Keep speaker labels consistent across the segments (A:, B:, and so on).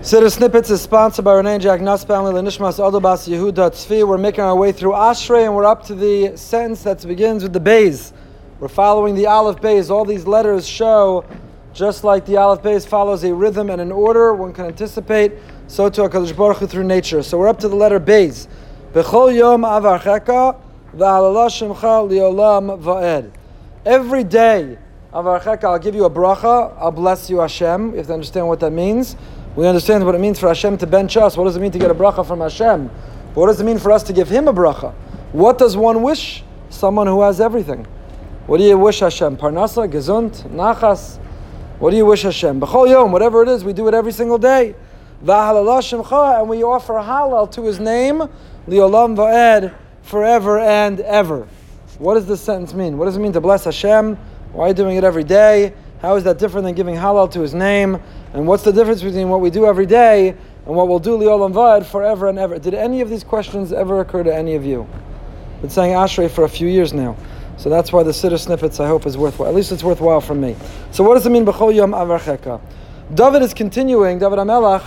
A: Siddur Snippets is sponsored by Renee and Jack Nussbaum, Lenishmas Adobas Yehuda Tzvi. We're making our way through Ashrei and we're up to the sentence that begins with the Bays. We're following the Aleph Bays. All these letters show, just like the Aleph Bays follows a rhythm and an order, one can anticipate, so to HaKadosh Baruch Hu through nature. So we're up to the letter Bays. Yom Liolam Va'ed. Every day, Avarcheka, I'll give you a bracha, I'll bless you Hashem. You have to understand what that means. We understand what it means for Hashem to bench us. What does it mean to get a bracha from Hashem? But what does it mean for us to give Him a bracha? What does one wish? Someone who has everything. What do you wish Hashem? Parnasa, Gesund, Nachas. What do you wish Hashem? B'chol Yom, whatever it is, we do it every single day. And we offer Hallel to His name, Liolam Va'ed, forever and ever. What does this sentence mean? What does it mean to bless Hashem? Why are you doing it every day? How is that different than giving Hallel to His name? And what's the difference between what we do every day and what we'll do liolam vad forever and ever? Did any of these questions ever occur to any of you? Been saying Ashrei for a few years now. So that's why the Siddur snippets I hope is worthwhile. At least it's worthwhile for me. So what does it mean b'chol yom avarcheka? David is continuing, David Amelach,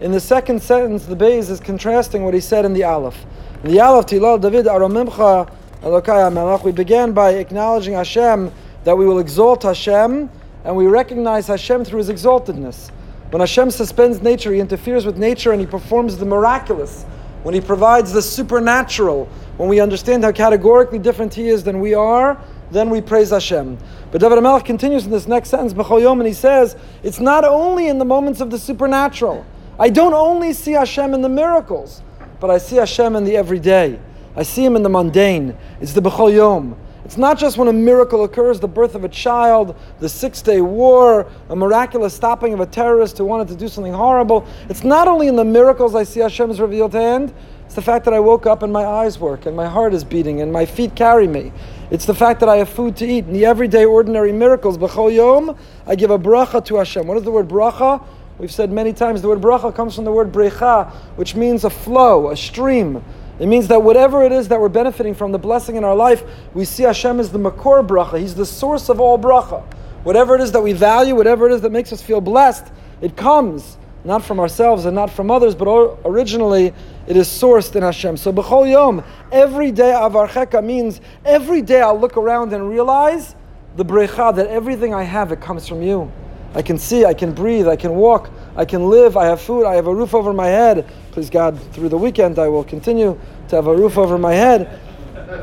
A: in the second sentence, the Beis is contrasting what he said in the Aleph. In the Aleph, Tilal David Aramimcha Elokai Amelach, we began by acknowledging Hashem that we will exalt Hashem and we recognize Hashem through His exaltedness. When Hashem suspends nature, He interferes with nature and He performs the miraculous. When He provides the supernatural, when we understand how categorically different He is than we are, then we praise Hashem. But David Amelech continues in this next sentence, B'chol and he says, it's not only in the moments of the supernatural. I don't only see Hashem in the miracles, but I see Hashem in the everyday. I see Him in the mundane. It's the B'chol Yom. It's not just when a miracle occurs, the birth of a child, the Six Day War, a miraculous stopping of a terrorist who wanted to do something horrible. It's not only in the miracles I see Hashem's revealed hand, it's the fact that I woke up and my eyes work and my heart is beating and my feet carry me. It's the fact that I have food to eat. In the everyday, ordinary miracles, B'chol Yom, I give a bracha to Hashem. What is the word bracha? We've said many times the word bracha comes from the word brecha, which means a flow, a stream. It means that whatever it is that we're benefiting from, the blessing in our life, we see Hashem as the makor bracha. He's the source of all bracha. Whatever it is that we value, whatever it is that makes us feel blessed, it comes not from ourselves and not from others, but originally it is sourced in Hashem. So b'chol yom, every day avarcheka means every day I'll look around and realize the brecha that everything I have it comes from you. I can see, I can breathe, I can walk, I can live, I have food, I have a roof over my head. Please God, through the weekend I will continue to have a roof over my head.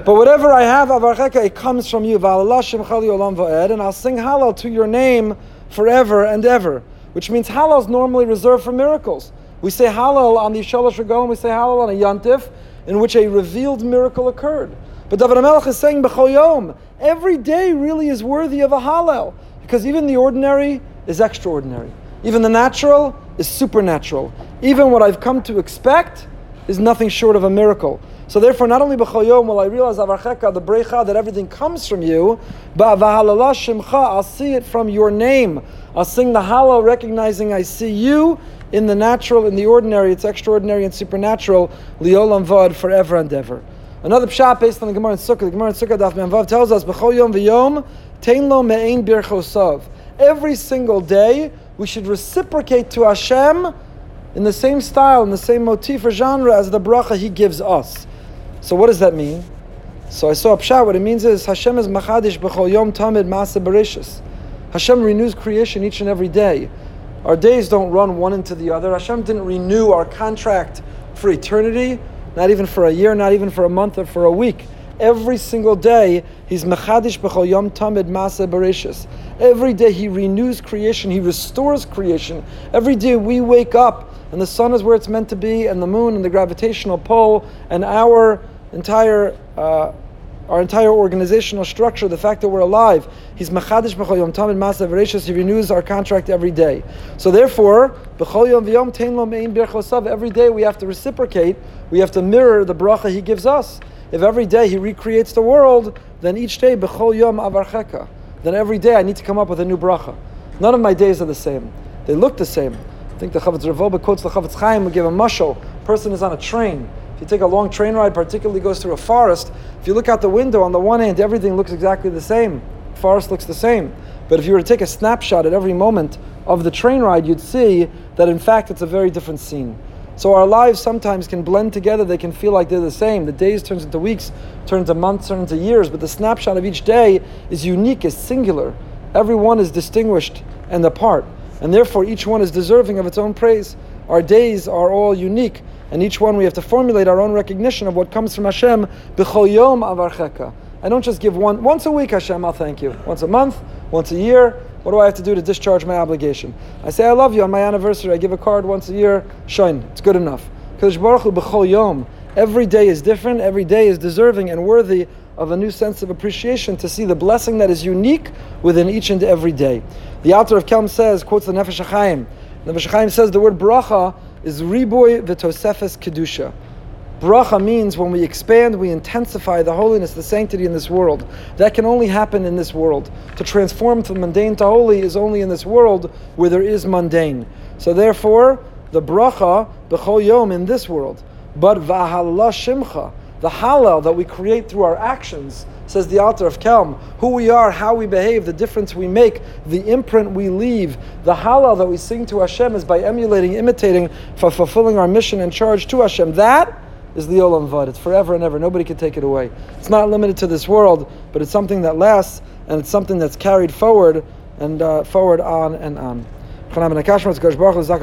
A: But whatever I have, Avarcheka, it comes from you. And I'll sing Hallel to your name forever and ever. Which means Hallel is normally reserved for miracles. We say Hallel on the Shalosh Regalim, we say Hallel on a Yantif, in which a revealed miracle occurred. But David HaMelech is saying B'chol Yom, every day really is worthy of a Hallel. Because even the ordinary is extraordinary. Even the natural is supernatural. Even what I've come to expect is nothing short of a miracle. So therefore, not only b'chol yom will I realize avarcheka, the brecha, that everything comes from you, but shimcha, I'll see it from your name. I'll sing the Hallel, recognizing I see you in the natural, in the ordinary. It's extraordinary and supernatural. Liolam vad, forever and ever. Another pshat based on the Gemara in Sukkah. The Gemara in Sukkah Daf Vav tells us b'chol yom v'yom tein lo me'ein birchosav. Every single day, we should reciprocate to Hashem in the same style, in the same motif or genre as the bracha He gives us. So what does that mean? So I saw pshat. What it means is Hashem is machadish b'chol yom tamid masa bereshis. Hashem renews creation each and every day. Our days don't run one into the other. Hashem didn't renew our contract for eternity, not even for a year, not even for a month or for a week. Every single day, He's mechadish b'chol yom tamid masa. Every day He renews creation. He restores creation. Every day we wake up and the sun is where it's meant to be, and the moon and the gravitational pull, and our entire uh, our entire organizational structure, the fact that we're alive. He's mechadish b'chol yom tamid masa bereshis. He renews our contract every day. So therefore, b'chol yom v'yom tein lo mein birchosav. Every day we have to reciprocate. We have to mirror the bracha He gives us. If every day he recreates the world, then each day, b'chol yom avarcheka. Then every day I need to come up with a new bracha. None of my days are the same. They look the same. I think the Chavetz Revoba quotes the Chofetz Chaim would give a mushal. Person is on a train. If you take a long train ride, particularly goes through a forest, if you look out the window, on the one hand, everything looks exactly the same. Forest looks the same. But if you were to take a snapshot at every moment of the train ride, you'd see that in fact it's a very different scene. So our lives sometimes can blend together, they can feel like they're the same. The days turns into weeks, turns into months, turns into years, but the snapshot of each day is unique, is singular. Every one is distinguished and apart. And therefore each one is deserving of its own praise. Our days are all unique, and each one we have to formulate our own recognition of what comes from Hashem, b'chol yom avarcheka. I don't just give one once a week, Hashem, I'll thank you. Once a month, once a year. What do I have to do to discharge my obligation? I say I love you on my anniversary. I give a card once a year. Shine, it's good enough. Every day is different. Every day is deserving and worthy of a new sense of appreciation to see the blessing that is unique within each and every day. The Alter of Kelm says, quotes the Nefesh HaChaim. Nefesh HaChaim says the word bracha is riboy v'tosefes kedusha. Bracha means when we expand, we intensify the holiness, the sanctity in this world. That can only happen in this world. To transform from mundane to holy is only in this world where there is mundane. So therefore, the bracha, b'chol yom, in this world. But v'ahallah shimcha, the Hallel that we create through our actions, says the Alter of Kelm, who we are, how we behave, the difference we make, the imprint we leave, the Hallel that we sing to Hashem is by emulating, imitating, for fulfilling our mission and charge to Hashem. That is the Olam Vad. It's forever and ever. Nobody can take it away. It's not limited to this world, but it's something that lasts, and it's something that's carried forward and uh, forward on and on.